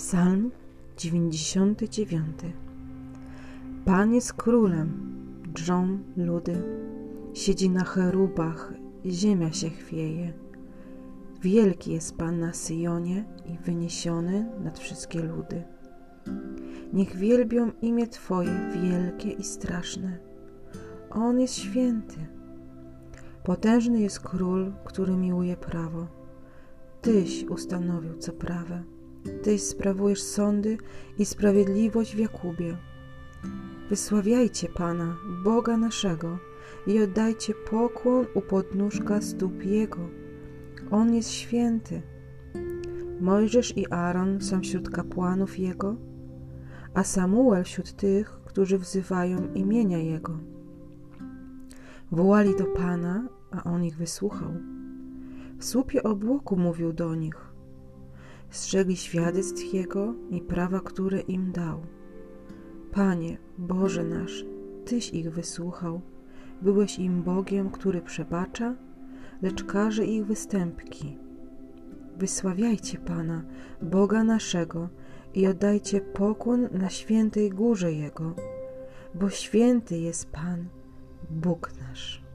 Psalm 99 Pan jest królem, drżą ludy, siedzi na cherubach, ziemia się chwieje. Wielki jest Pan na Syjonie i wyniesiony nad wszystkie ludy. Niech wielbią imię Twoje wielkie i straszne. On jest święty. Potężny jest król, który miłuje prawo. Tyś ustanowił co prawe. Tyś sprawujesz sądy i sprawiedliwość w Jakubie. Wysławiajcie Pana, Boga naszego i oddajcie pokłon u podnóżka stóp Jego. On jest święty. Mojżesz i Aaron są wśród kapłanów Jego, a Samuel wśród tych, którzy wzywają imienia Jego. Wołali do Pana, a On ich wysłuchał. W słupie obłoku mówił do nich. Strzegli świadectw Jego i prawa, które im dał. Panie, Boże nasz, Tyś ich wysłuchał. Byłeś im Bogiem, który przebacza, lecz każe ich występki. Wysławiajcie Pana, Boga naszego i oddajcie pokłon na świętej górze Jego, bo święty jest Pan, Bóg nasz.